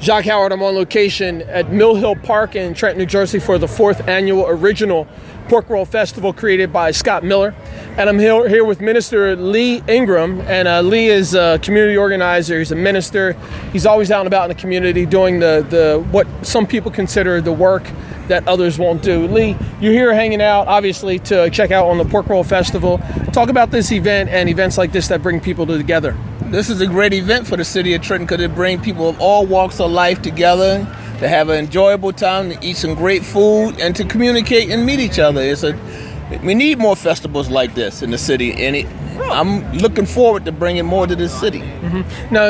Jacques Howard. I'm on location at Mill Hill Park in Trenton, New Jersey for the fourth annual original Pork Roll Festival created by Scott Miller. And I'm here, here with Minister Lee Ingram. And uh, Lee is a community organizer, he's a minister. He's always out and about in the community doing the, the what some people consider the work that others won't do. Lee, you're here hanging out, obviously, to check out on the Pork Roll Festival. Talk about this event and events like this that bring people together. This is a great event for the city of Trenton because it brings people of all walks of life together to have an enjoyable time, to eat some great food, and to communicate and meet each other. It's a we need more festivals like this in the city, and it, I'm looking forward to bringing more to this city. Mm-hmm. Now,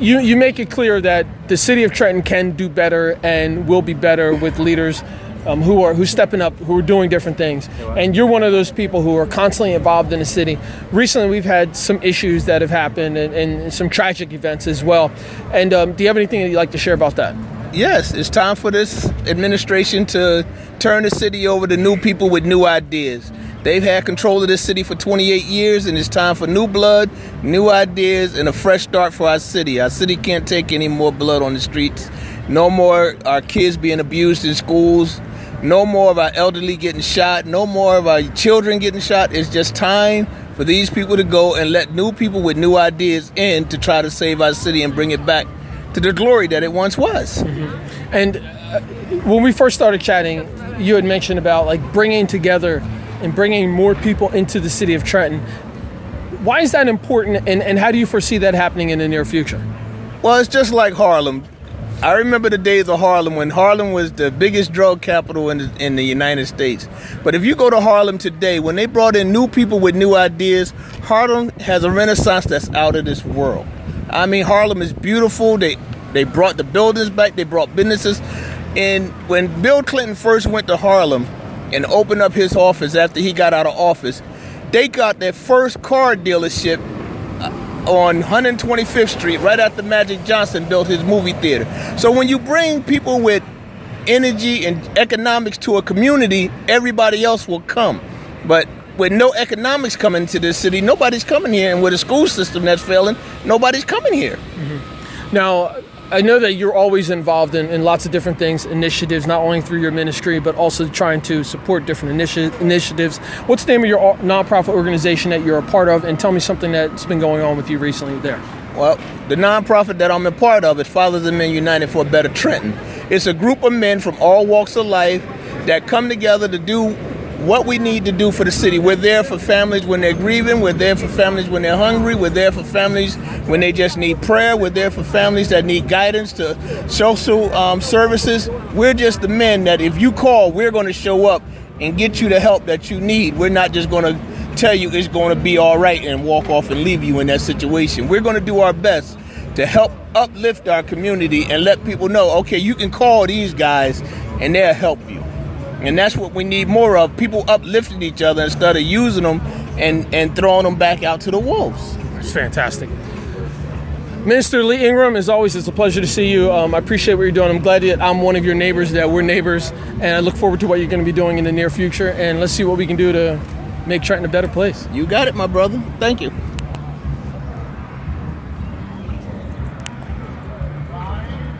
you you make it clear that the city of Trenton can do better and will be better with leaders. Um, who are who's stepping up, who are doing different things, and you're one of those people who are constantly involved in the city. Recently, we've had some issues that have happened and, and some tragic events as well. And um, do you have anything that you'd like to share about that? Yes, it's time for this administration to turn the city over to new people with new ideas. They've had control of this city for 28 years, and it's time for new blood, new ideas, and a fresh start for our city. Our city can't take any more blood on the streets. No more our kids being abused in schools. No more of our elderly getting shot. No more of our children getting shot. It's just time for these people to go and let new people with new ideas in to try to save our city and bring it back to the glory that it once was. Mm-hmm. And uh, when we first started chatting, you had mentioned about like bringing together and bringing more people into the city of Trenton. Why is that important, and, and how do you foresee that happening in the near future? Well, it's just like Harlem. I remember the days of Harlem when Harlem was the biggest drug capital in the, in the United States. But if you go to Harlem today, when they brought in new people with new ideas, Harlem has a renaissance that's out of this world. I mean, Harlem is beautiful. They they brought the buildings back. They brought businesses. And when Bill Clinton first went to Harlem and opened up his office after he got out of office, they got their first car dealership uh, on 125th Street, right after Magic Johnson built his movie theater. So when you bring people with energy and economics to a community, everybody else will come. But with no economics coming to this city, nobody's coming here. And with a school system that's failing, nobody's coming here. Mm-hmm. Now, I know that you're always involved in, in, lots of different things, initiatives, not only through your ministry, but also trying to support different initi- initiatives. What's the name of your nonprofit organization that you're a part of? And tell me something that's been going on with you recently there. Well, the nonprofit that I'm a part of is Fathers and Men United for a Better Trenton. It's a group of men from all walks of life that come together to do what we need to do for the city. We're there for families when they're grieving. We're there for families when they're hungry. We're there for families when they just need prayer. We're there for families that need guidance to social um, services. We're just the men that if you call, we're going to show up and get you the help that you need. We're not just going to tell you it's going to be all right and walk off and leave you in that situation. We're going to do our best to help uplift our community and let people know, okay, you can call these guys and they'll help you. And that's what we need more of people uplifting each other instead of using them and, and throwing them back out to the wolves. It's fantastic. Minister Lee Ingram, as always, it's a pleasure to see you. Um, I appreciate what you're doing. I'm glad that I'm one of your neighbors, that we're neighbors, and I look forward to what you're going to be doing in the near future. And let's see what we can do to make Trenton a better place. You got it, my brother. Thank you.